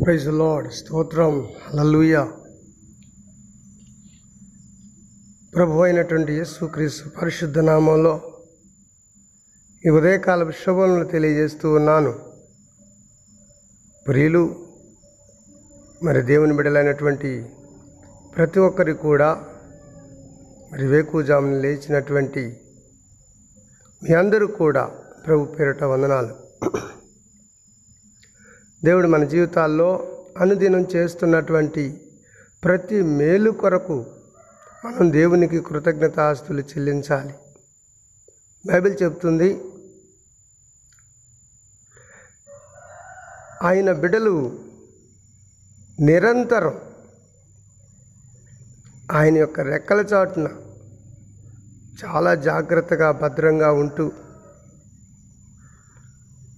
Praise lord స్తోత్రం. లల్లుయ ప్రభు అయినటువంటి యేసుక్రీస్తు పరిశుద్ధ నామంలో ఈ ఉదయకాల శుభములు తెలియజేస్తూ ఉన్నాను. ప్రియులు మరి దేవుని బిడలైనటువంటి ప్రతి ఒక్కరి కూడా మరి వేకుజామున లేచినటువంటి మీ అందరూ కూడా ప్రభు పేరిట వందనాలు. దేవుడు మన జీవితాల్లో అనుదినం చేస్తున్నటువంటి ప్రతి మేలు కొరకు మనం దేవునికి కృతజ్ఞతాస్తులు చెల్లించాలి. బైబిల్ చెప్తుంది ఆయన బిడలు నిరంతరం ఆయన యొక్క రెక్కల చాటున చాలా జాగ్రత్తగా భద్రంగా ఉంటూ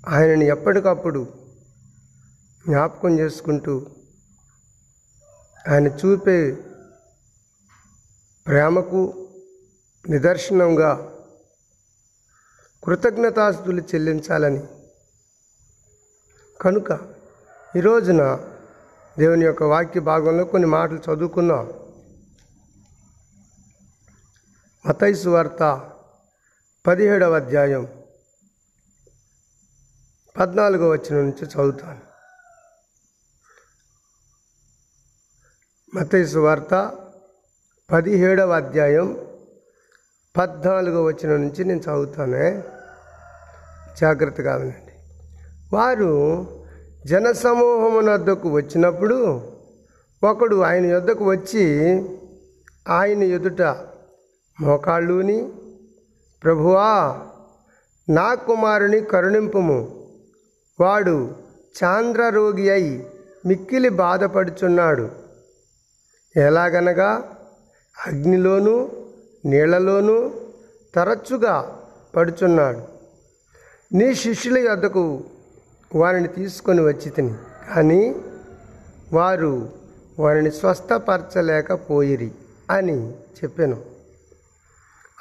ఆయనని ఎప్పటికప్పుడు జ్ఞాపకం చేసుకుంటూ ఆయన చూపే ప్రేమకు నిదర్శనంగా కృతజ్ఞతాస్తులు చెల్లించాలని. కనుక ఈ రోజున దేవుని యొక్క వాక్య భాగంలో కొన్ని మాటలు చదువుకున్నాం మతైసు వార్త పదిహేడవ అధ్యాయం పద్నాలుగో వచ్చిన నుంచి చదువుతాను. మతైసు వార్త పదిహేడవ అధ్యాయం పద్నాలుగో వచ్చిన నుంచి నేను చదువుతానే. జాగ్రత్తగా వినండి. వారు జనసమూహమునద్దకు వచ్చినప్పుడు ఒకడు ఆయన యొద్దకు వచ్చి ఆయన ఎదుట మోకాళ్ళుని ప్రభువా నా కుమారుని కరుణింపుము. వాడు చాంద్రరోగి అయి మిక్కిలి బాధపడుచున్నాడు. ఎలాగనగా అగ్నిలోనూ నీళ్ళలోనూ తరచుగా పడుచున్నాడు. నీ శిష్యుల యొద్దకు వారిని తీసుకొని వచ్చి తిని కానీ వారు వారిని స్వస్థపరచలేకపోయిరి అని చెప్పాను.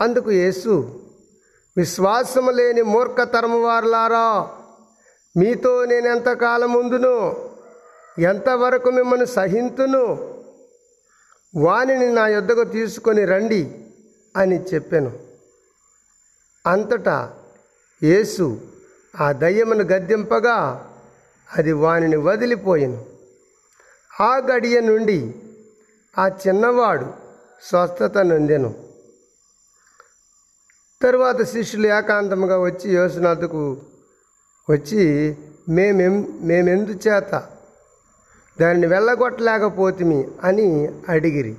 అందుకు యేసు విశ్వాసము లేని మూర్ఖతరము వారులారా మీతో నేను ఎంతకాలం ఉందును ఎంతవరకు మిమ్మల్ని సహింతును వానిని నా యొద్దకు తీసుకొని రండి అని చెప్పాను. అంతటా యేసు ఆ దయ్యమును గద్దెంపగా అది వానిని వదిలిపోయాను. ఆ గడియ నుండి ఆ చిన్నవాడు స్వస్థత నొందెను. తరువాత శిష్యులు ఏకాంతముగా వచ్చి యోసునాథకు వచ్చి మేమెం మేమెందు చేత దానిని వెళ్ళగొట్టలేకపోతుమి అని అడిగిరి.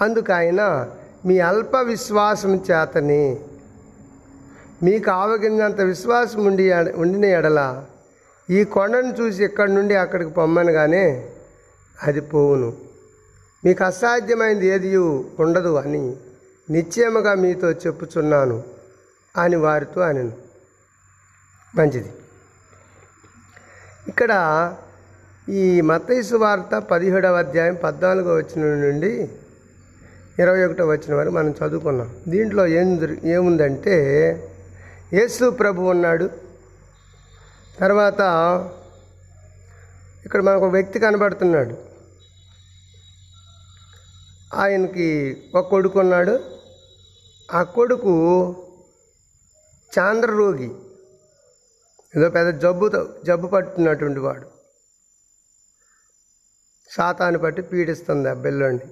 అందుకు ఆయన మీ అల్ప విశ్వాసం చేతనే మీకు ఆవగిందంత విశ్వాసం ఉండి ఉండిన ఎడల ఈ కొండను చూసి ఇక్కడి నుండి అక్కడికి పొమ్మనగానే అది పోవును. మీకు అసాధ్యమైనది ఏది ఉండదు అని నిశ్చయముగా మీతో చెప్పుచున్నాను అని వారితో అనను. మంచిది. ఇక్కడ ఈ మతైసు వార్త పదిహేడవ అధ్యాయం పద్నాలుగో వచ్చిన నుండి ఇరవై ఒకటో వచ్చిన వరకు మనం చదువుకున్నాం. దీంట్లో ఏం ఏముందంటే యేసు ప్రభు ఉన్నాడు. తర్వాత ఇక్కడ మనకు ఒక వ్యక్తి కనబడుతున్నాడు. ఆయనకి ఒక కొడుకు ఉన్నాడు. ఆ కొడుకు చాంద్రరోగి. ఏదో పెద్ద జబ్బుతో జబ్బు పట్టున్నటువంటి వాడు. శాతాన్ని బట్టి పీడిస్తుంది ఆ బిల్లోని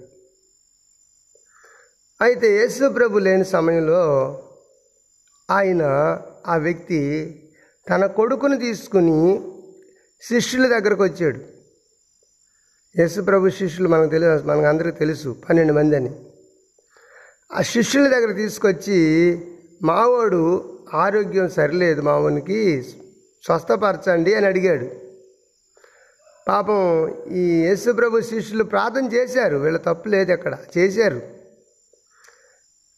అయితే యేసు ప్రభు లేని సమయంలో ఆయన ఆ వ్యక్తి తన కొడుకుని తీసుకుని శిష్యుల దగ్గరకు వచ్చాడు. యేసు ప్రభు శిష్యులు మనకు తెలియదు మనకు అందరికీ తెలుసు పన్నెండు మంది అని ఆ శిష్యుల దగ్గర తీసుకొచ్చి మావోడు ఆరోగ్యం సరిలేదు మావునికి స్వస్థపరచండి అని అడిగాడు. పాపం ఈ యేసుప్రభు శిష్యులు ప్రార్థన చేశారు. వీళ్ళ తప్పు లేదు అక్కడ. చేశారు.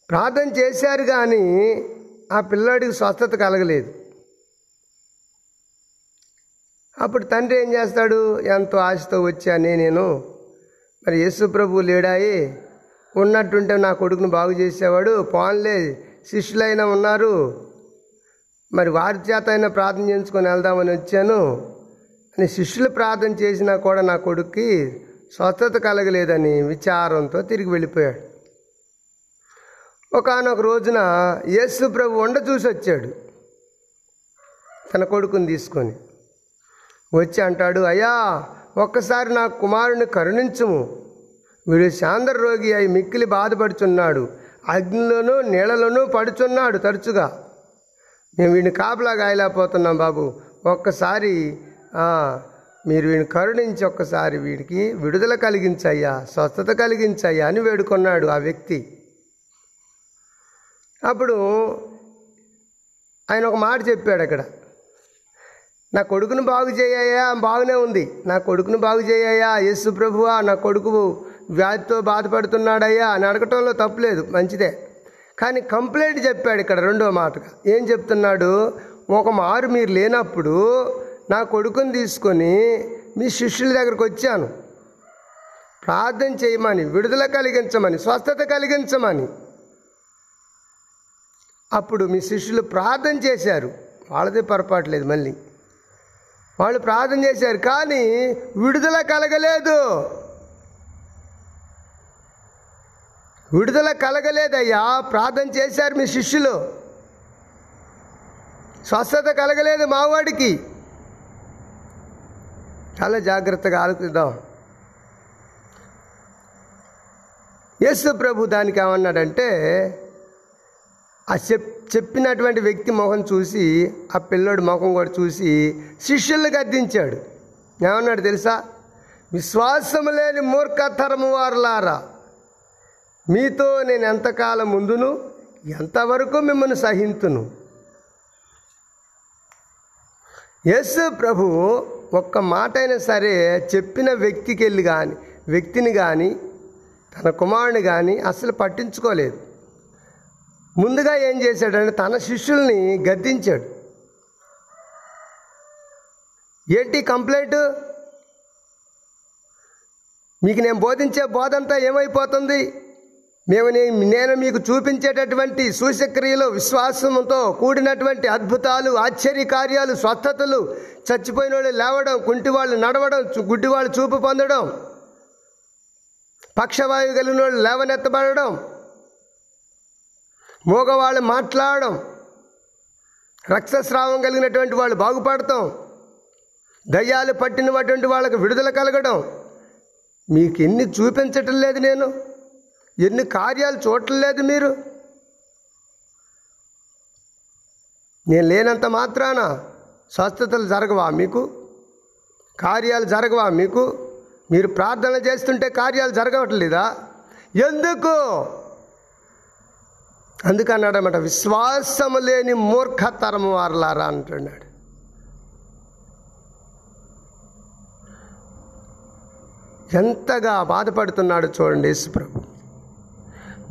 ప్రార్థన చేశారు కానీ ఆ పిల్లాడికి స్వస్థత కలగలేదు. అప్పుడు తండ్రి ఏం చేస్తాడు? ఎంతో ఆశతో వచ్చానే నేను. మరి యేసుప్రభు లేడాయి. ఉన్నట్టుంటే నా కొడుకును బాగు చేసేవాడు. పోన్లే శిష్యులైనా ఉన్నారు. మరి వారి చేత అయినా ప్రార్థన చేయించుకొని వెళ్దామని వచ్చాను. అని శిష్యులు ప్రార్థన చేసినా కూడా నా కొడుక్కి స్వస్థత కలగలేదని విచారంతో తిరిగి వెళ్ళిపోయాడు. ఒకనొక రోజున యేసు ప్రభు వండ చూసి వచ్చాడు. తన కొడుకుని తీసుకొని. వచ్చి అంటాడు అయ్యా ఒక్కసారి నా కుమారుని కరుణించుము. వీడు శాంద్ర రోగి అయి మిక్కిలి బాధపడుచున్నాడు. అగ్నిలోనూ నీళ్ళలోనూ పడుచున్నాడు తరచుగా. మేము వీడిని కాపలా గాయలేకపోతున్నాం బాబు. ఒక్కసారి మీరు వీడిని కరుణించి ఒక్కసారి వీడికి విడుదల కలిగించయ్యా స్వస్థత కలిగించయ్యా అని వేడుకున్నాడు ఆ వ్యక్తి. అప్పుడు ఆయన ఒక మాట చెప్పాడు అక్కడ. నా కొడుకును బాగు చేయ్యా బాగునే ఉంది. నా కొడుకును బాగు చేయ్యా యేసు ప్రభువా నా కొడుకు వ్యాధితో బాధపడుతున్నాడయ్యా అని అడగటంలో తప్పులేదు మంచిదే. కానీ కంప్లైంట్ చెప్పాడు ఇక్కడ రెండో మాటగా. ఏం చెప్తున్నాడు? ఒక మారు మీరు లేనప్పుడు నా కొడుకుని తీసుకొని మీ శిష్యుల దగ్గరకు వచ్చాను. ప్రార్థన చేయమని విడుదల కలిగించమని స్వస్థత కలిగించమని. అప్పుడు మీ శిష్యులు ప్రార్థన చేశారు. వాళ్ళదే పొరపాటు లేదు మళ్ళీ. వాళ్ళు ప్రార్థన చేశారు కానీ విడుదల కలగలేదు. విడుదల కలగలేదయ్యా ప్రార్థన చేశారు మీ శిష్యులు. స్వస్థత కలగలేదు మావాడికి. చాలా జాగ్రత్తగా ఆలోచిద్దాం. యేసు ప్రభు దానికి ఏమన్నాడంటే ఆ చెప్ చెప్పినటువంటి వ్యక్తి ముఖం చూసి ఆ పిల్లోడి ముఖం కూడా చూసి శిష్యుల్ని గద్దించాడు. ఏమన్నాడు తెలుసా? విశ్వాసము లేని మూర్ఖతరము వారులారా మీతో నేను ఎంతకాలం ముందును ఎంతవరకు మిమ్మల్ని సహింతును? యేసు ప్రభు ఒక్క మాట అయినా సరే చెప్పిన వ్యక్తికి వెళ్ళి కానీ వ్యక్తిని కానీ తన కుమారుని కానీ అసలు పట్టించుకోలేదు. ముందుగా ఏం చేశాడంటే తన శిష్యుల్ని గద్దించాడు. ఏంటి కంప్లైంట్? మీకు నేను బోధించే బోధంతా ఏమైపోతుంది? మేము నేను మీకు చూపించేటటువంటి సూచక్రియలు విశ్వాసంతో కూడినటువంటి అద్భుతాలు ఆశ్చర్య కార్యాలు స్వస్థతలు చచ్చిపోయిన వాళ్ళు లేవడం కుంటి వాళ్ళు నడవడం గుడ్డి వాళ్ళు చూపు పొందడం పక్షవాయు కలిగిన వాళ్ళు లేవనెత్తబడడం మూగవాళ్ళు మాట్లాడడం రక్తస్రావం కలిగినటువంటి వాళ్ళు బాగుపడతాం దయ్యాలు పట్టినటువంటి వాళ్ళకి విడుదల కలగడం మీకు ఎన్ని చూపించటం లేదు నేను? ఎన్ని కార్యాలు చూడలేదు మీరు? నేను లేనంత మాత్రాన స్వస్థతలు జరగవా మీకు? కార్యాలు జరగవా మీకు? మీరు ప్రార్థన చేస్తుంటే కార్యాలు జరగవట్లేదా? ఎందుకు? అందుకన్నాడన్నమాట విశ్వాసము లేని మూర్ఖతరము వారలారా అంటున్నాడు. ఎంతగా బాధపడుతున్నాడు చూడండి యేసుప్రభు.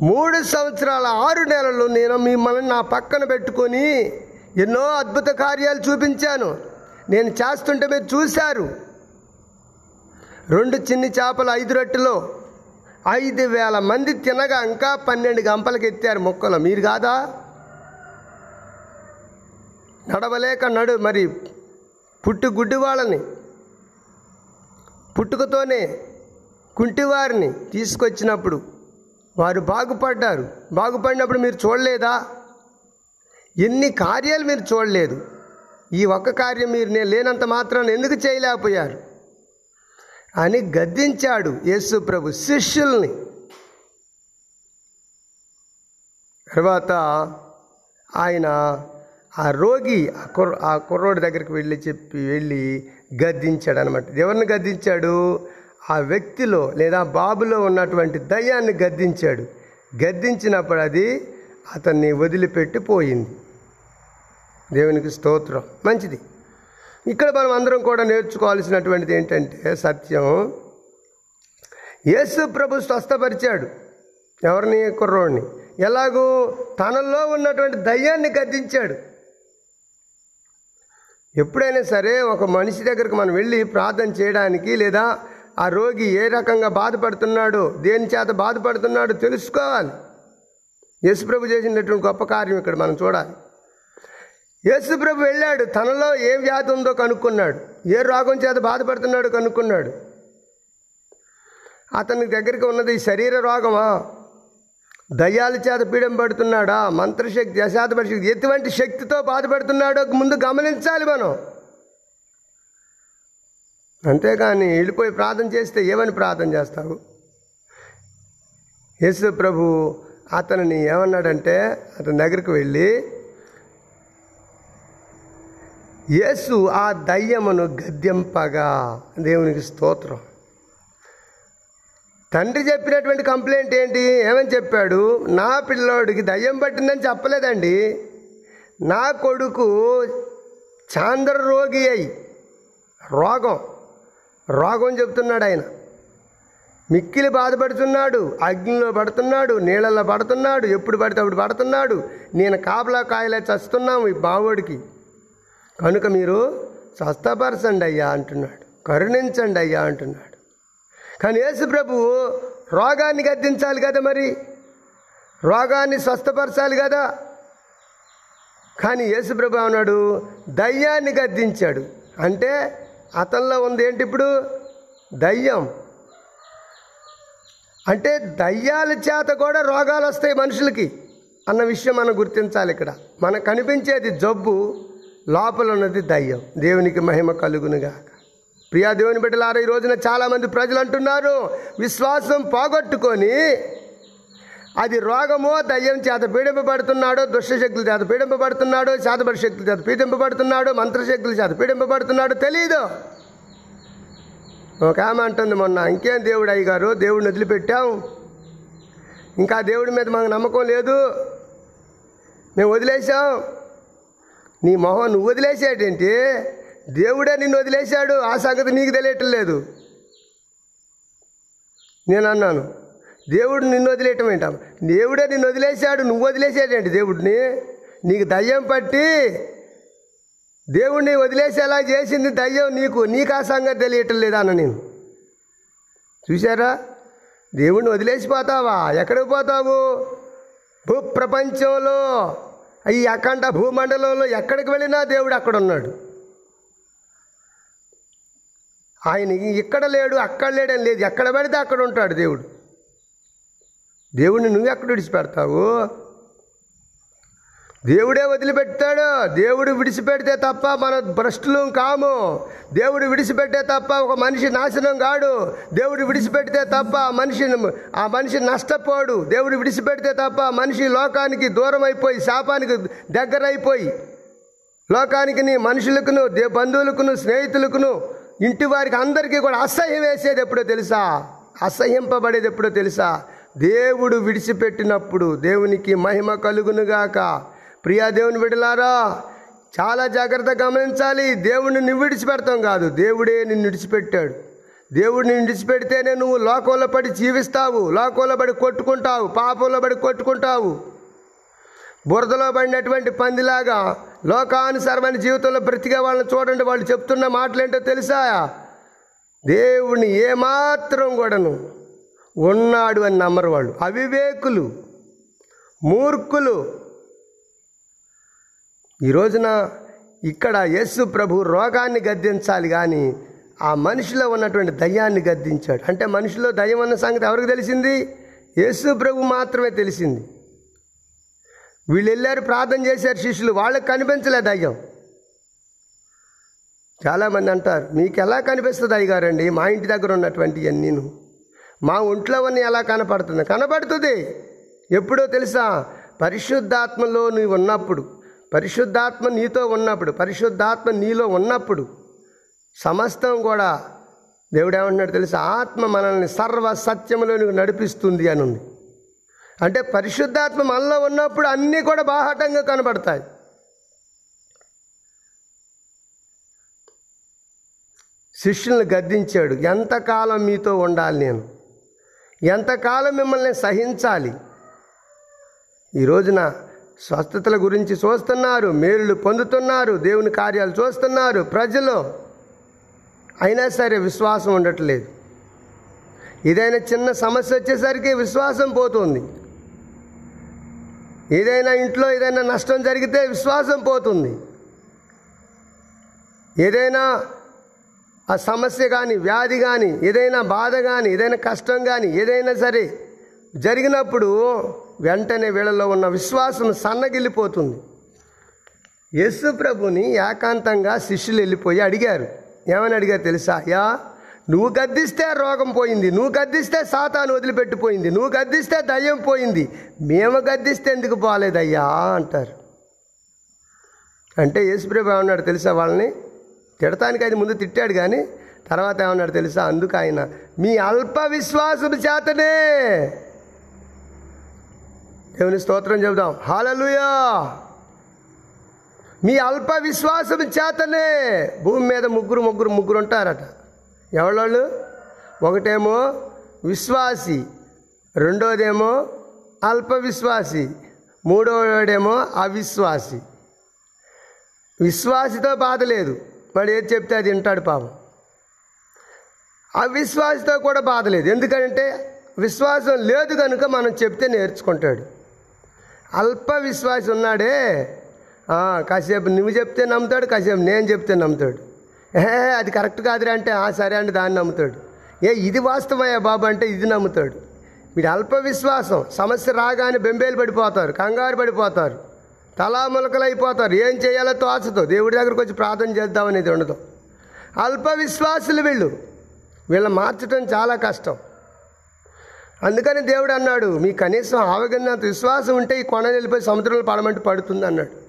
మూడు సంవత్సరాల ఆరు నెలలు నేను మిమ్మల్ని నా పక్కన పెట్టుకొని ఎన్నో అద్భుత కార్యాలు చూపించాను. నేను చేస్తుంటే మీరు చూశారు. రెండు చిన్ని చేపలు ఐదు రొట్టెలో. ఐదు వేల మంది తినగా ఇంకా పన్నెండు గంపలకి ఎత్తారు మొక్కలు. మీరు కాదా? నడవలేక నడు మరి పుట్టు గుడ్డి వాళ్ళని పుట్టుకతోనే కుంటివారిని తీసుకొచ్చినప్పుడు వారు బాగుపడ్డారు. బాగుపడినప్పుడు మీరు చూడలేదా? ఎన్ని కార్యాలు మీరు చూడలేదు. ఈ ఒక్క కార్యం మీరు నేను లేనంత మాత్రాన్ని ఎందుకు చేయలేకపోయారు? అని గద్దించాడు యేసు ప్రభు శిష్యుల్ని. తర్వాత ఆయన ఆ రోగి ఆ కుర్ర ఆ కుర్రోడి దగ్గరికి వెళ్ళి చెప్పి వెళ్ళి గద్దించాడు అనమాట ఎవరిని గద్దించాడు? ఆ వ్యక్తిలో లేదా బాబులో ఉన్నటువంటి దయ్యాన్ని గద్దించాడు. గద్దించినప్పుడు అది అతన్ని వదిలిపెట్టి పోయింది దేవునికి స్తోత్రం. మంచిది. ఇక్కడ మనం అందరం కూడా నేర్చుకోవాల్సినటువంటిది ఏంటంటే సత్యం. యేసు ప్రభు స్వస్థపరిచాడు. ఎవరిని? కుర్రోడిని. ఎలాగూ తనలో ఉన్నటువంటి దయ్యాన్ని గద్దించాడు. ఎప్పుడైనా సరే ఒక మనిషి దగ్గరికి మనం వెళ్ళి ప్రార్థన చేయడానికి లేదా ఆ రోగి ఏ రకంగా బాధపడుతున్నాడో దేని చేత బాధపడుతున్నాడో తెలుసుకోవాలి. యేసుప్రభు చేసినటువంటి గొప్ప కార్యం ఇక్కడ మనం చూడాలి. యేసుప్రభు వెళ్ళాడు తనలో ఏ వ్యాధి ఉందో కనుక్కున్నాడు ఏ రోగం చేత బాధపడుతున్నాడో కనుక్కున్నాడు. అతని దగ్గరికి ఉన్నది శరీర రోగమా? దయ్యాల చేత పీడం పడుతున్నాడా? మంత్రశక్తి అశాతపడి శక్తి ఎటువంటి శక్తితో బాధపడుతున్నాడో ముందు గమనించాలి మనం. అంతేకాని వెళ్ళిపోయి ప్రార్థన చేస్తే ఏమని ప్రార్థన చేస్తావు? యేసు ప్రభు అతనిని ఏమన్నాడంటే అతని దగ్గరికి వెళ్ళి యేసు ఆ దయ్యమును గద్యంపగా దేవునికి స్తోత్రం. తండ్రి చెప్పినటువంటి కంప్లైంట్ ఏంటి? ఏమని చెప్పాడు? నా పిల్లోడికి దయ్యం పట్టిందని చెప్పలేదండి. నా కొడుకు చాంద్ర రోగి అయి రోగం. రోగం చెప్తున్నాడు ఆయన. మిక్కిలి బాధపడుతున్నాడు అగ్నిలో పడుతున్నాడు నీళ్ళల్లో పడుతున్నాడు ఎప్పుడు పడితే అప్పుడు పడుతున్నాడు. నేను కాపలా కాయలే చస్తున్నాము ఈ బావోడికి. కనుక మీరు స్వస్థపరచండి అయ్యా అంటున్నాడు. కరుణించండి అయ్యా అంటున్నాడు. కానీ యేసు ప్రభు రోగాన్ని గద్దించాలి కదా మరి? రోగాన్ని స్వస్థపరచాలి కదా? కానీ యేసుప్రభు అన్నాడు దయ్యాన్ని గద్దించాడు. అంటే అతనిలో ఉంది ఏంటి ఇప్పుడు? దయ్యం. అంటే దయ్యాల చేత కూడా రోగాలు వస్తాయి మనుషులకి అన్న విషయం మనం గుర్తించాలి ఇక్కడ. మనకు కనిపించేది జబ్బు లోపల ఉన్నది దయ్యం. దేవునికి మహిమ కలుగునుగాక. ప్రియా దేవుని బిడ్డలారా ఈ రోజున చాలామంది ప్రజలు అంటున్నారు విశ్వాసం పోగొట్టుకొని అది రోగమో దయ్యం చేత పీడింపబడుతున్నాడో దుష్టశక్తుల చేత పీడింపబడుతున్నాడో శాతపడి శక్తుల చేత పీడింపబడుతున్నాడో మంత్రశక్తుల చేత పీడింపబడుతున్నాడో తెలియదు ఒక ఆమె అంటుంది మొన్న ఇంకేం దేవుడు అయ్యగారు? దేవుడిని వదిలిపెట్టాం. ఇంకా దేవుడి మీద మాకు నమ్మకం లేదు. మేము వదిలేసాం నీ మొహం నువ్వు వదిలేసాడేంటి దేవుడే నిన్ను వదిలేశాడు. ఆ సంగతి నీకు తెలియటం లేదు. నేను అన్నాను దేవుడు నిన్ను వదిలేయటం ఏంటాం దేవుడే నిన్ను వదిలేశాడు నువ్వు వదిలేసాడండి దేవుడిని. నీకు దయ్యం పట్టి దేవుణ్ణి వదిలేసేలా చేసింది దయ్యం నీకు నీకు ఆ సంగతి తెలియటం లేదా అన్న నేను. చూసారా దేవుణ్ణి వదిలేసిపోతావా ఎక్కడికి పోతావు? భూ ప్రపంచంలో ఈ అఖండ భూమండలంలో ఎక్కడికి వెళ్ళినా దేవుడు అక్కడ ఉన్నాడు. ఆయన ఇక్కడ లేడు అక్కడ లేడని లేదు. ఎక్కడ పడితే అక్కడ ఉంటాడు దేవుడు. దేవుడిని నువ్వు ఎక్కడ విడిచిపెడతావు? దేవుడే వదిలిపెడతాడు దేవుడు విడిచిపెడితే తప్ప మన భ్రష్టులు కాము. దేవుడు విడిచిపెట్టే తప్ప ఒక మనిషి నాశనం కాడు. దేవుడు విడిచిపెడితే తప్ప ఆ మనిషి ఆ మనిషి నష్టపోడు. దేవుడు విడిచిపెడితే తప్ప మనిషి లోకానికి దూరం అయిపోయి శాపానికి దగ్గర అయిపోయి లోకానికి మనుషులకును దే బంధువులకును స్నేహితులకును ఇంటి వారికి అందరికీ కూడా అసహ్యం వేసేది ఎప్పుడో తెలుసా? అసహ్యింపబడేది ఎప్పుడో తెలుసా? దేవుడు విడిచిపెట్టినప్పుడు దేవునికి మహిమ కలుగునుగాక. ప్రియా దేవుని విడలారా చాలా జాగ్రత్త గమనించాలి. దేవుడిని నువ్వు విడిచిపెడతాం కాదు. దేవుడే నిన్ను విడిచిపెట్టాడు. దేవుడిని విడిచిపెడితేనే నువ్వు లోకంలో పడి జీవిస్తావు. లోకంలో పడి కొట్టుకుంటావు. పాపంలో పడి కొట్టుకుంటావు. బురదలో పడినటువంటి పందిలాగా లోకానుసారమైన జీవితంలో బ్రతికే వాళ్ళని చూడండి. వాళ్ళు చెప్తున్న మాటలేంటో తెలుసా? దేవుని ఏమాత్రం కూడాను. ఉన్నాడు అని నమ్మరు వాళ్ళు. అవివేకులు మూర్ఖులు. ఈ రోజున ఇక్కడ యేసు ప్రభు రోగాన్ని గద్దించాలి కానీ ఆ మనిషిలో ఉన్నటువంటి దయ్యాన్ని గద్దించాడు. అంటే మనిషిలో దయ్యం అన్న సంగతి ఎవరికి తెలిసింది? యేసు ప్రభు మాత్రమే తెలిసింది. వీళ్ళు వెళ్ళారు ప్రార్థన చేశారు శిష్యులు వాళ్ళకి కనిపించలే దయ్యం. చాలామంది అంటారు మీకు ఎలా కనిపిస్తుంది అయ్యగారండి? మా ఇంటి దగ్గర ఉన్నటువంటి అన్నీను మా ఒంట్లో ఉన్న ఎలా కనపడుతుంది? కనపడుతుంది ఎప్పుడో తెలుసా? పరిశుద్ధాత్మలో నువ్వు ఉన్నప్పుడు పరిశుద్ధాత్మ నీతో ఉన్నప్పుడు పరిశుద్ధాత్మ నీలో ఉన్నప్పుడు సమస్తం కూడా దేవుడు ఏమంటున్నాడు తెలుసా? ఆత్మ మనల్ని సర్వ సత్యములోనికి నడిపిస్తుంది అని ఉంది. అంటే పరిశుద్ధాత్మ మనలో ఉన్నప్పుడు అన్నీ కూడా బాహాటంగా కనబడతాయి. శిష్యుల్ని గద్దించాడు ఎంతకాలం మీతో ఉండాలి నేను? ఎంతకాలం మిమ్మల్ని సహించాలి? ఈ రోజున స్వస్థతల గురించి చూస్తున్నారు మేలులు పొందుతున్నారు దేవుని కార్యాలు చూస్తున్నారు ప్రజలు. అయినా సరే విశ్వాసం ఉండట్లేదు. ఏదైనా చిన్న సమస్య వచ్చేసరికి విశ్వాసం పోతుంది. ఏదైనా ఇంట్లో ఏదైనా నష్టం జరిగితే విశ్వాసం పోతుంది. ఏదైనా ఆ సమస్య కానీ వ్యాధి కానీ ఏదైనా బాధ కానీ ఏదైనా కష్టం కానీ ఏదైనా సరే జరిగినప్పుడు వెంటనే వీళ్ళలో ఉన్న విశ్వాసం సన్నగిల్లిపోతుంది. యస్సు ప్రభుని ఏకాంతంగా శిష్యులు వెళ్ళిపోయి అడిగారు. ఏమని అడిగారు తెలుసా? యా నువ్వు గద్దిస్తే రోగం పోయింది నువ్వు గద్దిస్తే సాతాను వదిలిపెట్టిపోయింది నువ్వు గద్దిస్తే దయ్యం పోయింది మేము గద్దిస్తే ఎందుకు పోలేదయ్యా? అంటారు. అంటే యేసుప్రభు ఏమన్నాడు తెలుసా వాళ్ళని? తిడతానికి ఆయన ముందు తిట్టాడు కానీ తర్వాత ఏమన్నాడు తెలుసా? అందుకు ఆయన మీ అల్ప విశ్వాసం చేతనే. దేవుని స్తోత్రం చెబుదాం. హాలలుయా. మీ అల్ప విశ్వాసం చేతనే. భూమి మీద ముగ్గురు ముగ్గురు ముగ్గురు ఉంటారట. ఎవళ్ళు ఒకటేమో విశ్వాసి రెండోదేమో అల్ప విశ్వాసి మూడోడేమో అవిశ్వాసి. విశ్వాసితో బాధ లేదు. వాడు ఏది చెప్తే అది వింటాడు పాపం. అవిశ్వాసతో కూడా బాధ లేదు. ఎందుకంటే విశ్వాసం లేదు కనుక మనం చెప్తే నేర్చుకుంటాడు. అల్ప విశ్వాసి ఉన్నాడే. కాసేపు నువ్వు చెప్తే నమ్ముతాడు కాసేపు నేను చెప్తే నమ్ముతాడు. ఏ అది కరెక్ట్ కాదురా అంటే ఆ సరే అంటే దాన్ని నమ్ముతాడు. ఏ ఇది వాస్తవయ్యా బాబు అంటే ఇది నమ్ముతాడు. వీడు అల్ప విశ్వాసం సమస్య రాగానే బెంబేలు పడిపోతారు కంగారు పడిపోతారు. తలాములకలైపోతారు. అయిపోతారు ఏం చేయాలో తోచదు. దేవుడి దగ్గరకు వచ్చి ప్రార్థన చేద్దామనేది ఉండదు. అల్ప విశ్వాసులు వీళ్ళు. వీళ్ళని మార్చడం చాలా కష్టం. అందుకని దేవుడు అన్నాడు మీ కనీసం ఆవగినంత విశ్వాసం ఉంటే ఈ కొండ నిలిపోయి సముద్రంలో పడమంటే పడుతుంది అన్నాడు.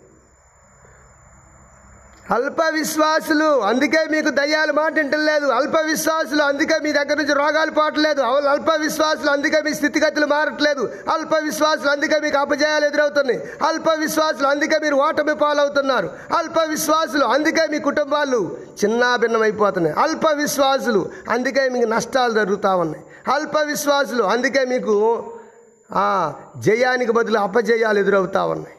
అల్ప విశ్వాసులు అందుకే మీకు దయ్యాలు మాట వింటలేదు. అల్ప విశ్వాసులు అందుకే మీ దగ్గర నుంచి రోగాలు పోవట్లేదు అల్ప విశ్వాసులు అందుకే మీ స్థితిగతులు మారట్లేదు. అల్ప విశ్వాసులు అందుకే మీకు అపజయాలు ఎదురవుతున్నాయి. అల్ప విశ్వాసులు అందుకే మీరు ఓటమి పాలవుతున్నారు. అల్ప విశ్వాసులు అందుకే మీ కుటుంబాలు చిన్నాభిన్నమైపోతున్నాయి అల్ప విశ్వాసులు అందుకే మీకు నష్టాలు జరుగుతూ ఉన్నాయి. అల్ప విశ్వాసులు అందుకే మీకు జయానికి బదులు అపజయాలు ఎదురవుతూ ఉన్నాయి.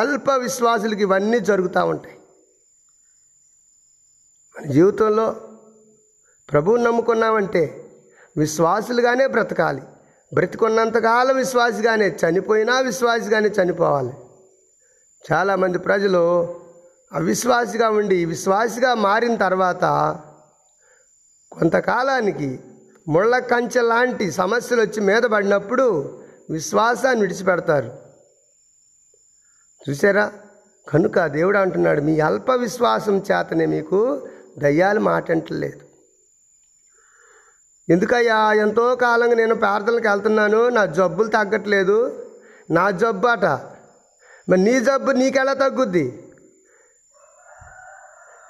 అల్ప విశ్వాసులకి ఇవన్నీ జరుగుతూ ఉంటాయి. జీవితంలో ప్రభువుని నమ్ముకున్నామంటే విశ్వాసులుగానే బ్రతకాలి. బ్రతికున్నంతకాలం విశ్వాసిగానే చనిపోయినా విశ్వాసిగానే చనిపోవాలి. చాలామంది ప్రజలు అవిశ్వాసిగా ఉండి విశ్వాసిగా మారిన తర్వాత కొంతకాలానికి ముళ్ళ కంచె లాంటి సమస్యలు వచ్చి మీద పడినప్పుడు విశ్వాసాన్ని విడిచిపెడతారు. చూసారా కనుక దేవుడు అంటున్నాడు మీ అల్ప విశ్వాసం చేతనే మీకు దయ్యాలు మాటంటలేదు ఎందుకయ్యా ఎంతో కాలంగా నేను ప్రార్థనలకు వెళ్తున్నాను నా జబ్బులు తగ్గట్లేదు. నా జబ్బు అట. మరి నీ జబ్బు నీకెలా తగ్గుద్ది?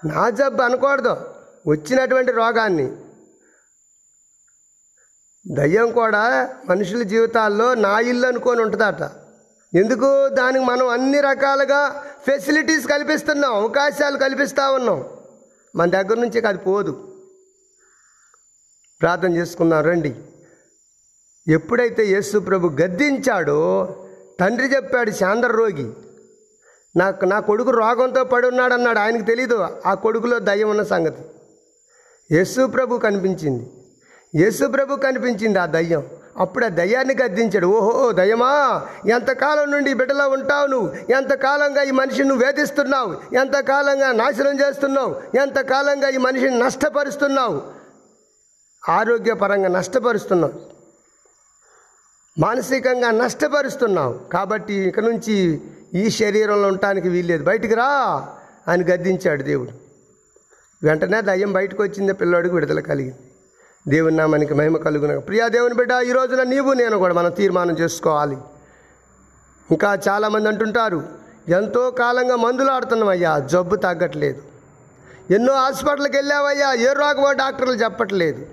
నా జబ్బు అనకూడదు వచ్చినటువంటి రోగాన్ని. దయ్యం కూడా మనుషుల జీవితాల్లో నా ఇల్లు అనుకొని ఉంటుందట. ఎందుకు? దానికి మనం అన్ని రకాలుగా ఫెసిలిటీస్ కల్పిస్తున్నాం అవకాశాలు కల్పిస్తూ ఉన్నాం. మన దగ్గర నుంచి అది పోదు. ప్రార్థన చేసుకున్నాం రండి. ఎప్పుడైతే యేసు ప్రభు గద్దించాడో తండ్రి చెప్పాడు శాంద్ర రోగి నాకు నా కొడుకు రోగంతో పడి ఉన్నాడు అన్నాడు ఆయనకు తెలీదు ఆ కొడుకులో దయ్యం ఉన్న సంగతి. యేసు ప్రభు కనిపించింది. యేసు ప్రభు కనిపించింది ఆ దయ్యం. అప్పుడు ఆ దయ్యాన్ని గద్దించాడు. ఓహో దయమా ఎంతకాలం నుండి బిడ్డలో ఉంటావు నువ్వు? ఎంతకాలంగా ఈ మనిషిని నువ్వు వేధిస్తున్నావు? ఎంతకాలంగా నాశనం చేస్తున్నావు? ఎంతకాలంగా ఈ మనిషిని నష్టపరుస్తున్నావు? ఆరోగ్యపరంగా నష్టపరుస్తున్నావు. మానసికంగా నష్టపరుస్తున్నావు. కాబట్టి ఇక నుంచి ఈ శరీరంలో ఉండటానికి వీల్లేదు. బయటికి రా అని గద్దించాడు దేవుడు. వెంటనే దయ్యం బయటకు వచ్చింది పిల్లోడికి విడుదల కలిగింది. దేవుని నామానికి మహిమ కలుగున ప్రియా దేవుని బిడ్డ ఈ రోజున నీవు నేను కూడా మనం తీర్మానం చేసుకోవాలి. ఇంకా చాలామంది అంటుంటారు ఎంతో కాలంగా మందులు ఆడుతున్నామయ్యా జబ్బు తగ్గట్లేదు. ఎన్నో హాస్పిటల్కి వెళ్ళావయ్యా ఏ రోగమో డాక్టర్లు చెప్పట్లేదు.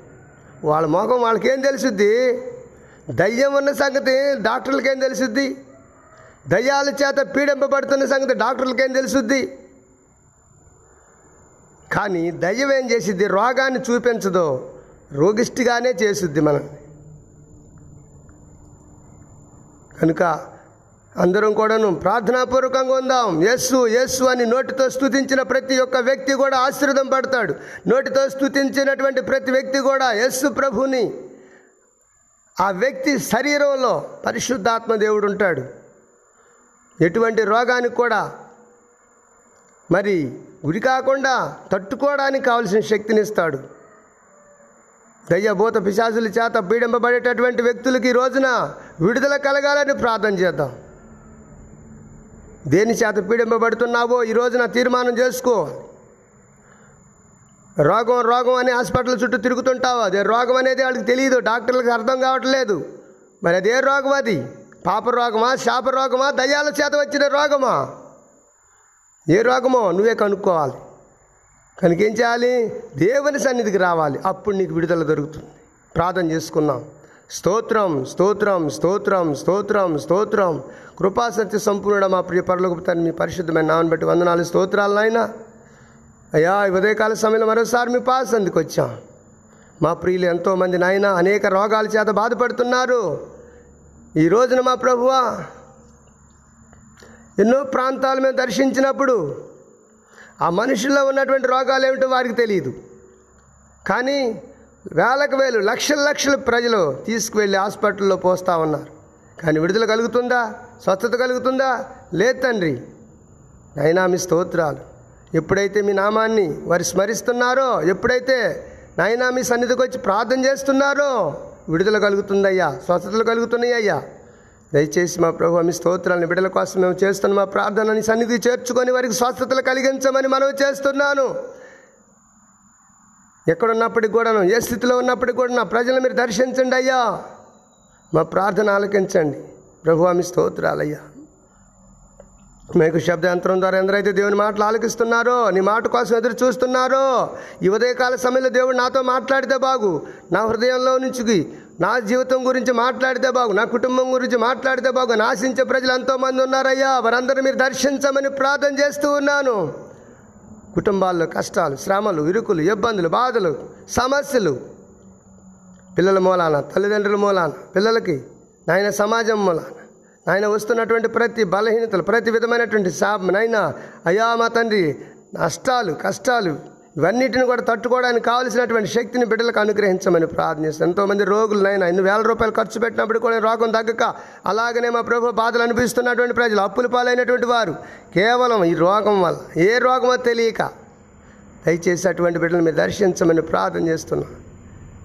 వాళ్ళ మొఖం వాళ్ళకేం తెలుసుద్ది? దయ్యం ఉన్న సంగతి డాక్టర్లకేం తెలుసుద్ది? దయ్యాల చేత పీడింపబడుతున్న సంగతి డాక్టర్లకేం తెలుసుద్ది? కానీ దయ్యం ఏం చేసిద్ది? రోగాన్ని చూపించదు. రోగిష్టిగానే చేస్తుంది మనల్ని కనుక అందరం కూడాను ప్రార్థనాపూర్వకంగా ఉందాం. యస్సు యస్సు అని నోటితో స్థుతించిన ప్రతి ఒక్క వ్యక్తి కూడా ఆశీర్వదం పడతాడు. నోటితో స్థుతించినటువంటి ప్రతి వ్యక్తి కూడా యస్సు ప్రభుని ఆ వ్యక్తి శరీరంలో పరిశుద్ధాత్మ దేవుడు ఉంటాడు. ఎటువంటి రోగానికి కూడా మరి గురి కాకుండా తట్టుకోవడానికి కావలసిన శక్తిని ఇస్తాడు. దయ్యభూత పిశాసుల చేత పీడింపబడేటటువంటి వ్యక్తులకి ఈ రోజున విడుదల కలగాలని ప్రార్థన చేద్దాం. దేని చేత పీడింపబడుతున్నావో ఈ రోజున తీర్మానం చేసుకో. రోగం రోగం అని హాస్పిటల్ చుట్టూ తిరుగుతుంటావు. అదే రోగం అనేది వాళ్ళకి తెలియదు. డాక్టర్లకు అర్థం కావట్లేదు. మరి అదే రోగం అది? పాప రోగమా శాప రోగమా దయ్యాల చేత వచ్చిన రోగమా? ఏ రోగమో నువ్వే కనుక్కోవాలి. కనుక ఏం చేయాలి దేవుని సన్నిధికి రావాలి. అప్పుడు నీకు విడుదల దొరుకుతుంది. ప్రార్థన చేసుకున్నాం. స్తోత్రం స్తోత్రం స్తోత్రం స్తోత్రం స్తోత్రం. కృపాసత్య సంపూర్ణ మా ప్రియ పరలోకి మీ పరిశుద్ధమైన నామని బట్టి వందనాలు స్తోత్రాలు నాయన అయ్యా ఈ ఉదయకాల సమయంలో మరోసారి మీ పాస్ అందుకు వచ్చాం. మా ప్రియులు ఎంతోమంది నాయన అనేక రోగాల చేత బాధపడుతున్నారు. ఈ రోజున మా ప్రభువా ఎన్నో ప్రాంతాల మేము దర్శించినప్పుడు ఆ మనుషుల్లో ఉన్నటువంటి రోగాలు ఏమిటో వారికి తెలియదు. కానీ వేలకు వేలు లక్షల లక్షల ప్రజలు తీసుకువెళ్ళి హాస్పిటల్లో పోస్తూ ఉన్నారు. కానీ విడుదల కలుగుతుందా? స్వచ్ఛత కలుగుతుందా? లేదు తండ్రి. అయినా మీ స్తోత్రాలు. ఎప్పుడైతే మీ నామాన్ని వారు స్మరిస్తున్నారో ఎప్పుడైతే నాయనా మీ సన్నిధికి వచ్చి ప్రార్థన చేస్తున్నారో విడుదల కలుగుతుందయ్యా స్వస్థతలు కలుగుతున్నాయి అయ్యా దయచేసి మా ప్రభు మీ స్తోత్రాలను బిడ్డల కోసం మేము చేస్తున్న మా ప్రార్థనని సన్నిధి చేర్చుకొని వారికి స్వస్థతలు కలిగించమని మనవి చేస్తున్నాను. ఎక్కడున్నప్పటికి కూడాను ఏ స్థితిలో ఉన్నప్పటికి కూడా నా ప్రజలను మీరు దర్శించండి అయ్యా. మా ప్రార్థన ఆలకించండి. ప్రభు మీ స్తోత్రాలయ్యా. మీకు శబ్దాంతరం ద్వారా ఎందరైతే దేవుని మాటలు ఆలకిస్తున్నారో నీ మాట కోసం ఎదురు చూస్తున్నారో ఈ ఉదయకాల సమయంలో దేవుడు నాతో మాట్లాడితే బాగు. నా హృదయంలో నుంచి నా జీవితం గురించి మాట్లాడితే బాగు నా కుటుంబం గురించి మాట్లాడితే బాగు నాశించే ప్రజలు ఎంతోమంది ఉన్నారయ్యా వారందరూ మీరు దర్శించమని ప్రార్థన చేస్తూ ఉన్నాను. కుటుంబాల్లో కష్టాలు శ్రమలు ఇరుకులు ఇబ్బందులు బాధలు సమస్యలు. పిల్లల మూలాన తల్లిదండ్రుల మూలాన పిల్లలకి నాయన సమాజం మూలాన. నాయన వస్తున్నటువంటి ప్రతి బలహీనతలు ప్రతి విధమైనటువంటి శాపం నాయన అయ్యా మా తండ్రి నష్టాలు కష్టాలు ఇవన్నిటిని కూడా తట్టుకోవడానికి కావలసినటువంటి శక్తిని బిడ్డలకు అనుగ్రహించమని ప్రార్థిస్తాను ఎంతోమంది రోగులు నాయన ఎన్ని వేల రూపాయలు ఖర్చు పెట్టినప్పుడు కూడా రోగం తగ్గక అలాగనే మా ప్రభు బాధలు అనిపిస్తున్నటువంటి ప్రజలు అప్పుల పాలైనటువంటి వారు. కేవలం ఈ రోగం వల్ల ఏ రోగమో తెలియక దయచేసి అటువంటి బిడ్డలు మీరు దర్శించమని ప్రార్థన చేస్తున్నాం.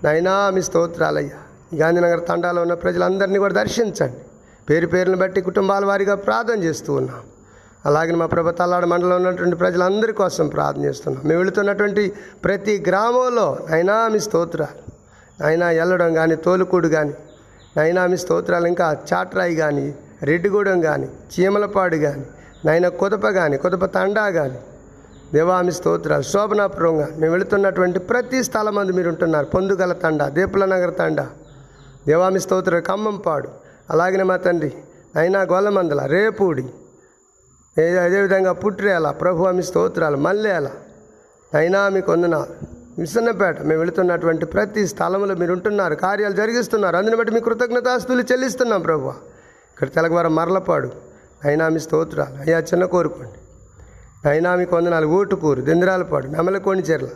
నైనా మీ స్తోత్రాలయ్యా గాంధీనగర్ తండాలో ఉన్న ప్రజలందరినీ కూడా దర్శించండి. పేరు పేరును బట్టి కుటుంబాల వారిగా ప్రార్థన చేస్తూ ఉన్నాం. అలాగే మా ప్రభు తల్లాడ మండలం ఉన్నటువంటి ప్రజలందరి కోసం ప్రార్థన చేస్తున్నాం. మేము వెళుతున్నటువంటి ప్రతి గ్రామంలో అయినా మీ స్తోత్రాలు. అయినా ఎల్లడం కానీ తోలుకూడు కానీ నైనా మీ స్తోత్రాలు ఇంకా చాట్రాయి కానీ రెడ్డిగూడెం కానీ చీమలపాడు కానీ నైనా కుదప కానీ కుదప తండా కానీ దేవామి స్తోత్రాలు శోభనాపురం కానీ మేము వెళుతున్నటువంటి ప్రతి స్థలం మంది మీరు ఉంటున్నారు. పొందుగల తండ దీపుల నగర తండ. దేవామి స్తోత్ర ఖమ్మంపాడు అలాగనే మా తండ్రి అయినా గొల్లమందల రేపూడి అదేవిధంగా పుట్రేల ప్రభు ఆమె స్తోత్రాలు మల్లేల అయినా మీకు వందనాలు విసన్నపేట మేము వెళుతున్నటువంటి ప్రతి స్థలంలో మీరు ఉంటున్నారు కార్యాలు జరిగిస్తున్నారు అందుని బట్టి మీ కృతజ్ఞతాస్తులు చెల్లిస్తున్నాం ప్రభు. ఇక్కడ తెలగవారం మరలపాడు. అయినా మీ స్తోత్రాలు అయ్యా చిన్న కోరుకోండి. అయినా మీకు వందనాలు ఊటుకూరు దింద్రాలపాడు నెమలకోని చెర్ల.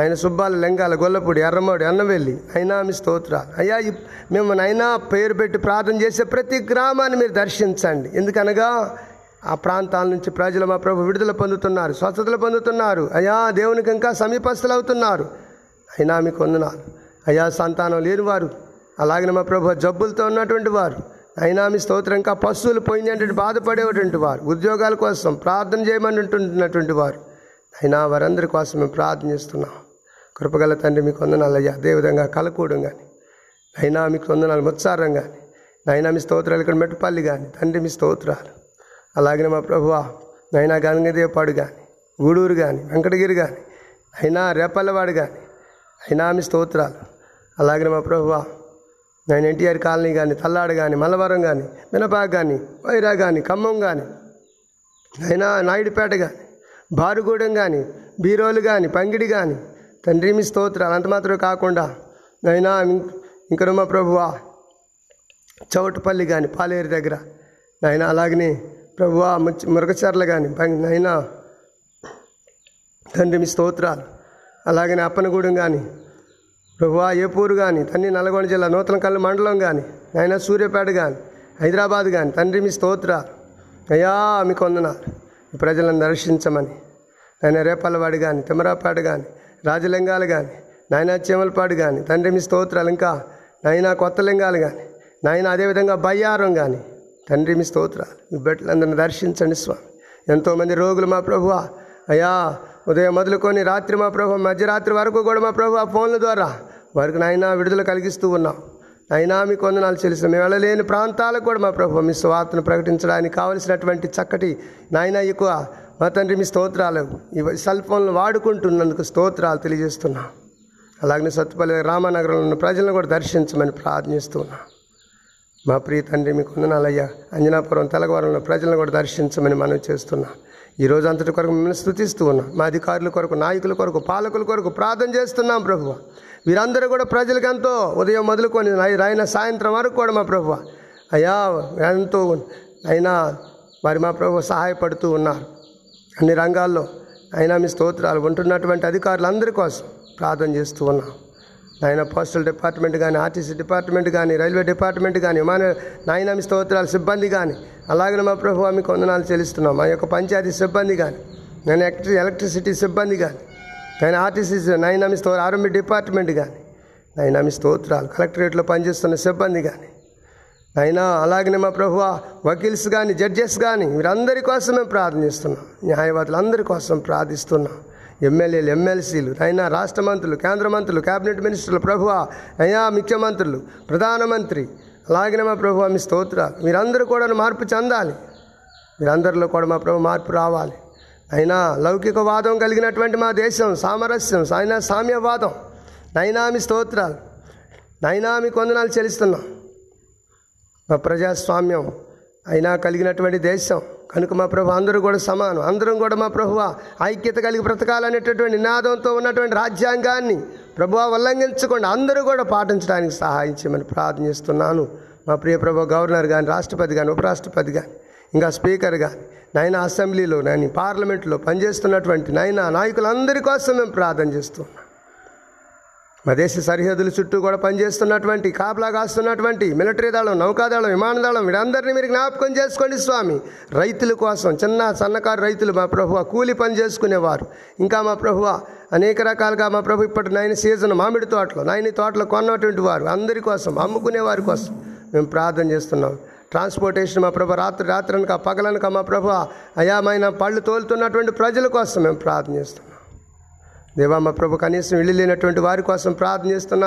ఆయన సుబ్బాల లెంగాల గొల్లపూడి ఎర్రమోడి అన్నవెల్లి అయినా మీ స్తోత్రాలు. అయ్యా మేము నైనా పేరు పెట్టి ప్రార్థన చేసే ప్రతి గ్రామాన్ని మీరు దర్శించండి. ఎందుకనగా ఆ ప్రాంతాల నుంచి ప్రజలు మా ప్రభు విడుదల పొందుతున్నారు స్వస్థతలు పొందుతున్నారు. అయ్యా దేవునికి ఇంకా సమీపస్తులు అవుతున్నారు అయినా మీకు వందనాలు. అయ్యా సంతానం లేనివారు అలాగే మా ప్రభు జబ్బులతో ఉన్నటువంటి వారు అయినా మీ స్తోత్రం ఇంకా పశువులు పోయినటువంటి బాధపడేటువంటి వారు ఉద్యోగాల కోసం ప్రార్థన చేయమని ఉంటున్నటువంటి వారు అయినా వారందరి కోసం మేము ప్రార్థన చేస్తున్నాం. కృపగల తండ్రి మీకు వందనాలు. అయ్యా అదేవిధంగా కలకూడం కానీ అయినా మీకు వందనాలు. ముత్సారం కానీ నైనా మీ స్తోత్రాలు ఇక్కడ మెట్టుపల్లి కానీ తండ్రి మీ స్తోత్రాలు. అలాగే మా ప్రభువా నైనా గంగదేపాడు కానీ గూడూరు కానీ వెంకటగిరి కానీ అయినా రేపల్లవాడు కానీ అయినా మీ స్తోత్రాలు. అలాగే మా ప్రభువా నేను ఎన్టీఆర్ కాలనీ కానీ తల్లాడు కానీ మల్లవరం కానీ మినపాక్ కానీ వైరా కానీ ఖమ్మం కానీ అయినా నాయుడుపేట కానీ బారుగూడెం కానీ బీరోలు కానీ పంగిడి కానీ తండ్రి మీ స్తోత్రాలు. అంత మాత్రమే కాకుండా నైనా ఇంకా మా ప్రభువా చౌటపల్లి కానీ పాలేరు దగ్గర నాయన అలాగనే ప్రభువా ముచ్చ మురగచర్ల కానీ నైనా తండ్రి మీ స్తోత్రాలు. అలాగనే అప్పనగూడెం కానీ ప్రభువా ఏపూరు కానీ తండ్రి నల్గొండ జిల్లా నూతన కళ్ళు మండలం కానీ నాయన సూర్యాపేట కానీ హైదరాబాద్ కానీ తండ్రి మీ స్తోత్రాలు. అయ్యా మీకు వందనాలు ప్రజలను దర్శించమని. ఆయన రేపల్లవాడు కానీ తిమరాపాడు కానీ రాజలింగాలు కానీ నాయన చీమలపాడు కానీ తండ్రి మీ స్తోత్రాలు. ఇంకా నాయన కొత్త లింగాలు కానీ నాయన అదేవిధంగా బయ్యారం కానీ తండ్రి మీ స్తోత్రాలు మీ బిడ్డలందరిని దర్శించండి స్వామి. ఎంతోమంది రోగులు మా ప్రభువా. అయ్యా ఉదయం మొదలుకొని రాత్రి మా ప్రభు మధ్యరాత్రి వరకు కూడా మా ప్రభు ఆ ఫోన్ల ద్వారా వారికి నాయన విడుదల కలిగిస్తూ ఉన్నాం. అయినా మీకు వందనాలు తెలుసు మేము వెళ్ళలేని ప్రాంతాలకు కూడా మా ప్రభు మీ స్వార్తను ప్రకటించడానికి కావలసినటువంటి చక్కటి నాయన ఎక్కువ మా తండ్రి మీ స్తోత్రాలు ఈ సెల్ ఫోన్లు వాడుకుంటున్నందుకు స్తోత్రాలు తెలియజేస్తున్నాం. అలాగే సత్తుపల్లి రామనగరంలో ఉన్న ప్రజలను కూడా దర్శించమని ప్రార్థిస్తున్నాం. మా ప్రియ తండ్రి మీకు వందనాలయ్యా. అంజనాపురం తెలగవరంలో ప్రజలను కూడా దర్శించమని మనం చేస్తున్నాం. ఈ రోజు అంతటి కొరకు మిమ్మల్ని స్థుతిస్తూ ఉన్నాం. మా అధికారుల కొరకు నాయకుల కొరకు పాలకుల కొరకు ప్రార్థన చేస్తున్నాం ప్రభు వీరందరూ కూడా ప్రజలకు ఎంతో ఉదయం మొదలుకొని రాయిన సాయంత్రం వరకు కూడా మా ప్రభు అయ్యా ఎంతో అయినా మరి మా ప్రభు సహాయపడుతూ ఉన్నారు. అన్ని రంగాల్లో అయినా మీ స్తోత్రాలు ఉంటున్నటువంటి అధికారులందరి కోసం ప్రార్థన చేస్తూ ఉన్నాం. నాయన పోస్టల్ డిపార్ట్మెంట్ కానీ ఆర్టీసీ డిపార్ట్మెంట్ కానీ రైల్వే డిపార్ట్మెంట్ కానీ విమాన నాయన మీ స్తోత్రాల సిబ్బంది కానీ అలాగే మా ప్రభు మీకు వందనాలు చెల్లిస్తున్నాం. మా యొక్క పంచాయతీ సిబ్బంది కానీ నేను ఎలక్ట్రి ఎలక్ట్రిసిటీ సిబ్బంది కానీ నేను ఆర్టీసీ నైనా మీ స్తోత్ర ఆర్మీ డిపార్ట్మెంట్ కానీ నైనా మీ స్తోత్రాలు కలెక్టరేట్లో పనిచేస్తున్న సిబ్బంది కానీ అయినా అలాగనే మా ప్రభు వకీల్స్ కానీ జడ్జెస్ కానీ వీరందరి కోసం మేము ప్రార్థిస్తున్నాం న్యాయవాదులు అందరి కోసం ప్రార్థిస్తున్నాం. ఎమ్మెల్యేలు ఎమ్మెల్సీలు అయినా రాష్ట్ర మంత్రులు కేంద్ర మంత్రులు కేబినెట్ మినిస్టర్లు ప్రభువ అయ్యా ముఖ్యమంత్రులు ప్రధానమంత్రి అలాగే మా ప్రభు మీ స్తోత్రాలు. మీరందరూ కూడా మార్పు చెందాలి. మీరందరిలో కూడా మా ప్రభు మార్పు రావాలి. అయినా లౌకికవాదం కలిగినటువంటి మా దేశం సామరస్యం అయినా సామ్యవాదం. నైనామి స్తోత్రాలు. నైనామి కొందనాలు చెల్లిస్తున్నాం. మా ప్రజాస్వామ్యం అయినా కలిగినటువంటి దేశం. కనుక మా ప్రభు అందరూ కూడా సమానం. అందరం కూడా మా ప్రభువ ఐక్యత కలిగి బ్రతకాలనేటటువంటి నినాదంతో ఉన్నటువంటి రాజ్యాంగాన్ని ప్రభు ఉల్లంఘించకుండా అందరూ కూడా పాటించడానికి సహాయం చేయమని ప్రార్థన చేస్తున్నాను. మా ప్రియ ప్రభు గవర్నర్ కానీ రాష్ట్రపతి కానీ ఉపరాష్ట్రపతి కానీ ఇంకా స్పీకర్ కానీ నైనా అసెంబ్లీలో నేను పార్లమెంట్లో పనిచేస్తున్నటువంటి నైనా నాయకులందరి కోసం మేము ప్రార్థన చేస్తున్నాం. మా దేశ సరిహద్దుల చుట్టూ కూడా పనిచేస్తున్నటువంటి కాపలా కాస్తున్నటువంటి మిలిటరీ దళం నౌకాదళం విమానదళం వీరందరినీ మీరు జ్ఞాపకం చేసుకోండి స్వామి. రైతుల కోసం చిన్న సన్నకారు రైతులు మా ప్రభు కూలి పని చేసుకునేవారు. ఇంకా మా ప్రభువ అనేక రకాలుగా మా ప్రభు ఇప్పటి నాయన సీజన్ మామిడి తోటలో నాయన తోటలో కొన్నటువంటి వారు అందరి కోసం అమ్ముకునే వారి కోసం మేము ప్రార్థన చేస్తున్నాం. ట్రాన్స్పోర్టేషన్ మా ప్రభు రాత్రి రాత్రనక పగలనక మా ప్రభు అయామైన పళ్ళు తోలుతున్నటువంటి ప్రజల కోసం మేము ప్రార్థన చేస్తున్నాం. దేవా మా ప్రభు కనీసం ఇల్లు లేనటువంటి వారి కోసం ప్రార్థన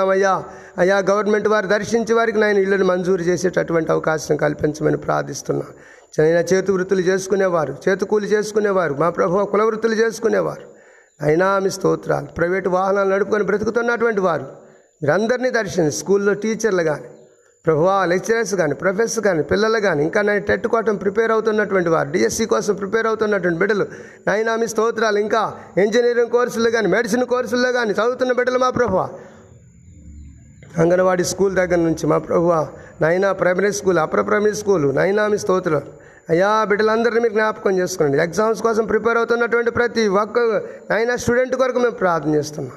అయ్యా గవర్నమెంట్ వారు దర్శించి వారికి నేను ఇళ్ళను మంజూరు చేసేటటువంటి అవకాశం కల్పించమని ప్రార్థిస్తున్నా. చిన్న చేతి వృత్తులు చేసుకునేవారు చేతుకూలు చేసుకునేవారు మా ప్రభు కుల వృత్తులు చేసుకునేవారు. అయినా మీ స్తోత్రాలు ప్రైవేటు వాహనాలు నడుపుకొని బ్రతుకుతున్నటువంటి వారు మీరందరినీ దర్శించి స్కూల్లో టీచర్లు కానీ ప్రభువా లెక్చరర్స్ కానీ ప్రొఫెసర్స్ కానీ పిల్లలు కానీ ఇంకా నేను టెట్ కోసం ప్రిపేర్ అవుతున్నటువంటి వారు డిఎస్సి కోసం ప్రిపేర్ అవుతున్నటువంటి బిడ్డలు నైనా మీ స్తోత్రాలు ఇంకా ఇంజనీరింగ్ కోర్సుల్లో కానీ మెడిసిన్ కోర్సుల్లో కానీ చదువుతున్న బిడ్డలు మా ప్రభువ. అంగన్వాడీ స్కూల్ దగ్గర నుంచి మా ప్రభువ నైనా primary school upper primary school నైనా మీ స్తోత్రం అయ్యా బిడ్డలందరినీ మీరు జ్ఞాపకం చేసుకోండి ఎగ్జామ్స్ కోసం ప్రిపేర్ అవుతున్నటువంటి ప్రతి ఒక్క నైనా స్టూడెంట్ కొరకు మేము ప్రార్థన చేస్తున్నాం.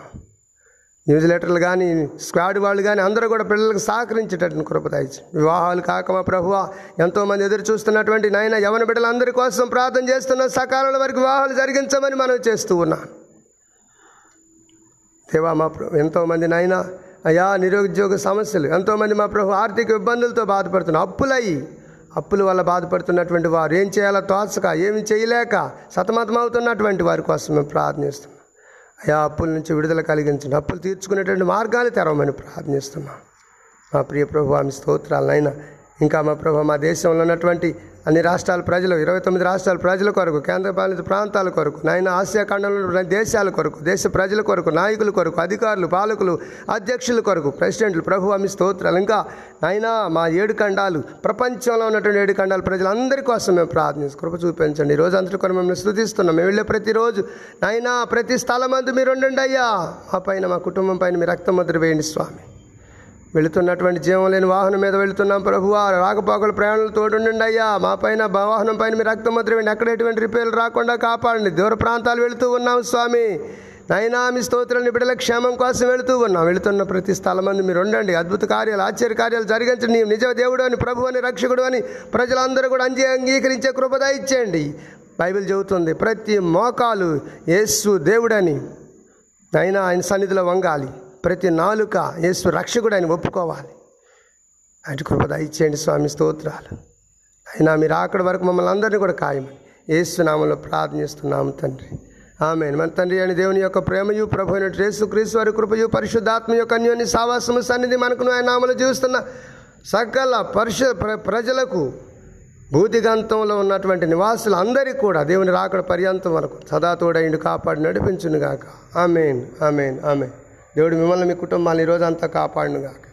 న్యూస్ లెటర్లు కానీ స్క్వాడ్ వాళ్ళు కానీ అందరూ కూడా పిల్లలకు సహకరించేటట్టు కృపదాయించి వివాహాలు కాక మా ప్రభువ ఎంతోమంది ఎదురు చూస్తున్నటువంటి నాయన యవన బిడ్డలందరి కోసం ప్రార్థన చేస్తున్న సకాలంలో వారికి వివాహాలు జరిగించమని మనం చేస్తూ ఉన్నాం దేవా మా ప్రభు ఎంతోమంది నాయన అయా నిరుద్యోగ సమస్యలు ఎంతోమంది మా ప్రభు ఆర్థిక ఇబ్బందులతో బాధపడుతున్నారు. అప్పులయ్యి అప్పుల వల్ల బాధపడుతున్నటువంటి వారు ఏం చేయాలో తోచక ఏమి చేయలేక సతమతమవుతున్నటువంటి వారి కోసం మేము ప్రార్థనిస్తున్నాం అయా అప్పుల నుంచి విడుదల కలిగించండి. అప్పులు తీర్చుకునేటువంటి మార్గాలు తెరవమని ప్రార్థనిస్తున్నాం మా ప్రియ ప్రభు ఆమె స్తోత్రాలనైనా ఇంకా మా ప్రభు మా దేశంలో ఉన్నటువంటి అన్ని రాష్ట్రాల ప్రజలు ఇరవై తొమ్మిది రాష్ట్రాల ప్రజల కొరకు కేంద్రపాలిత ప్రాంతాల కొరకు నాయన ఆసియా ఖండంలో దేశాల కొరకు దేశ ప్రజల కొరకు నాయకుల కొరకు అధికారులు పాలకులు అధ్యక్షుల కొరకు ప్రెసిడెంట్లు ప్రభు అమి స్తోత్రాలు. ఇంకా నాయన మా ఏడు ఖండాలు ప్రపంచంలో ఉన్నటువంటి ఏడు ఖండాల ప్రజలందరి కోసం మేము ప్రార్థించి కృప చూపించండి. ఈ రోజు అంతటి కొరకు మిమ్మల్ని స్థుతిస్తున్నాం మేము వెళ్ళే ప్రతిరోజు నాయన ప్రతి స్థలం అందు మీరు ఉండండి అయ్యా. మా పైన మా కుటుంబం పైన మీ రక్తం ముద్ర వేయండి స్వామి. వెళుతున్నటువంటి జీవం లేని వాహనం మీద వెళుతున్నాం ప్రభు. రాకపోకలు ప్రయాణాలు తోడుండండి అయ్యా మా పైన వాహనం పైన మీ రక్తం ముద్రవండి ఎక్కడ ఎటువంటి రిపేర్లు రాకుండా కాపాడండి. దూర ప్రాంతాలు వెళుతూ ఉన్నాం స్వామి. నైనా మీ స్తోత్రాన్ని బిడ్డల క్షేమం కోసం వెళుతూ ఉన్నాం. వెళుతున్న ప్రతి స్థలమంది మీరు ఉండండి. అద్భుత కార్యాలు ఆశ్చర్య కార్యాలు జరిగించండి. నీవు నిజ దేవుడు అని ప్రభు అని రక్షకుడు అని ప్రజలందరూ కూడా అంజీ అంగీకరించే కృపద ఇచ్చేయండి. బైబిల్ చెబుతుంది ప్రతి మోకాలు యేసు దేవుడని. అయినా ఆయన సన్నిధిలో వంగాలి. ప్రతి నాలుక యేసు రక్షకుడు ఆయన ఒప్పుకోవాలి. అటు కృప దయచేయండి స్వామి స్తోత్రాలు. అయినా మీరు అక్కడి వరకు మమ్మల్ని అందరినీ కూడా ఖాయమని ఏసునామంలో ప్రార్థనిస్తున్నాము తండ్రి. ఆమె మన తండ్రి అని దేవుని యొక్క ప్రేమయు ప్రభు అయిన యేసు క్రీస్తు వారి కృపయు పరిశుద్ధాత్మ యొక్క అన్యోన్య సావాసము సన్నిధి మనకును ఆయన నామలు జీవిస్తున్న సకల పరిశు ప్ర- ప్రజలకు భూతిగంతంలో ఉన్నటువంటి నివాసులు అందరికీ కూడా దేవుని రాకడ పర్యంతం వరకు సదా తోడైండు కాపాడి నడిపించునుగాక. ఆమెన్. ఆమెన్. ఆమెన్. దేవుడు మిమ్మల్ని మీ కుటుంబాన్ని ఈ రోజంతా కాపాడునుగాక.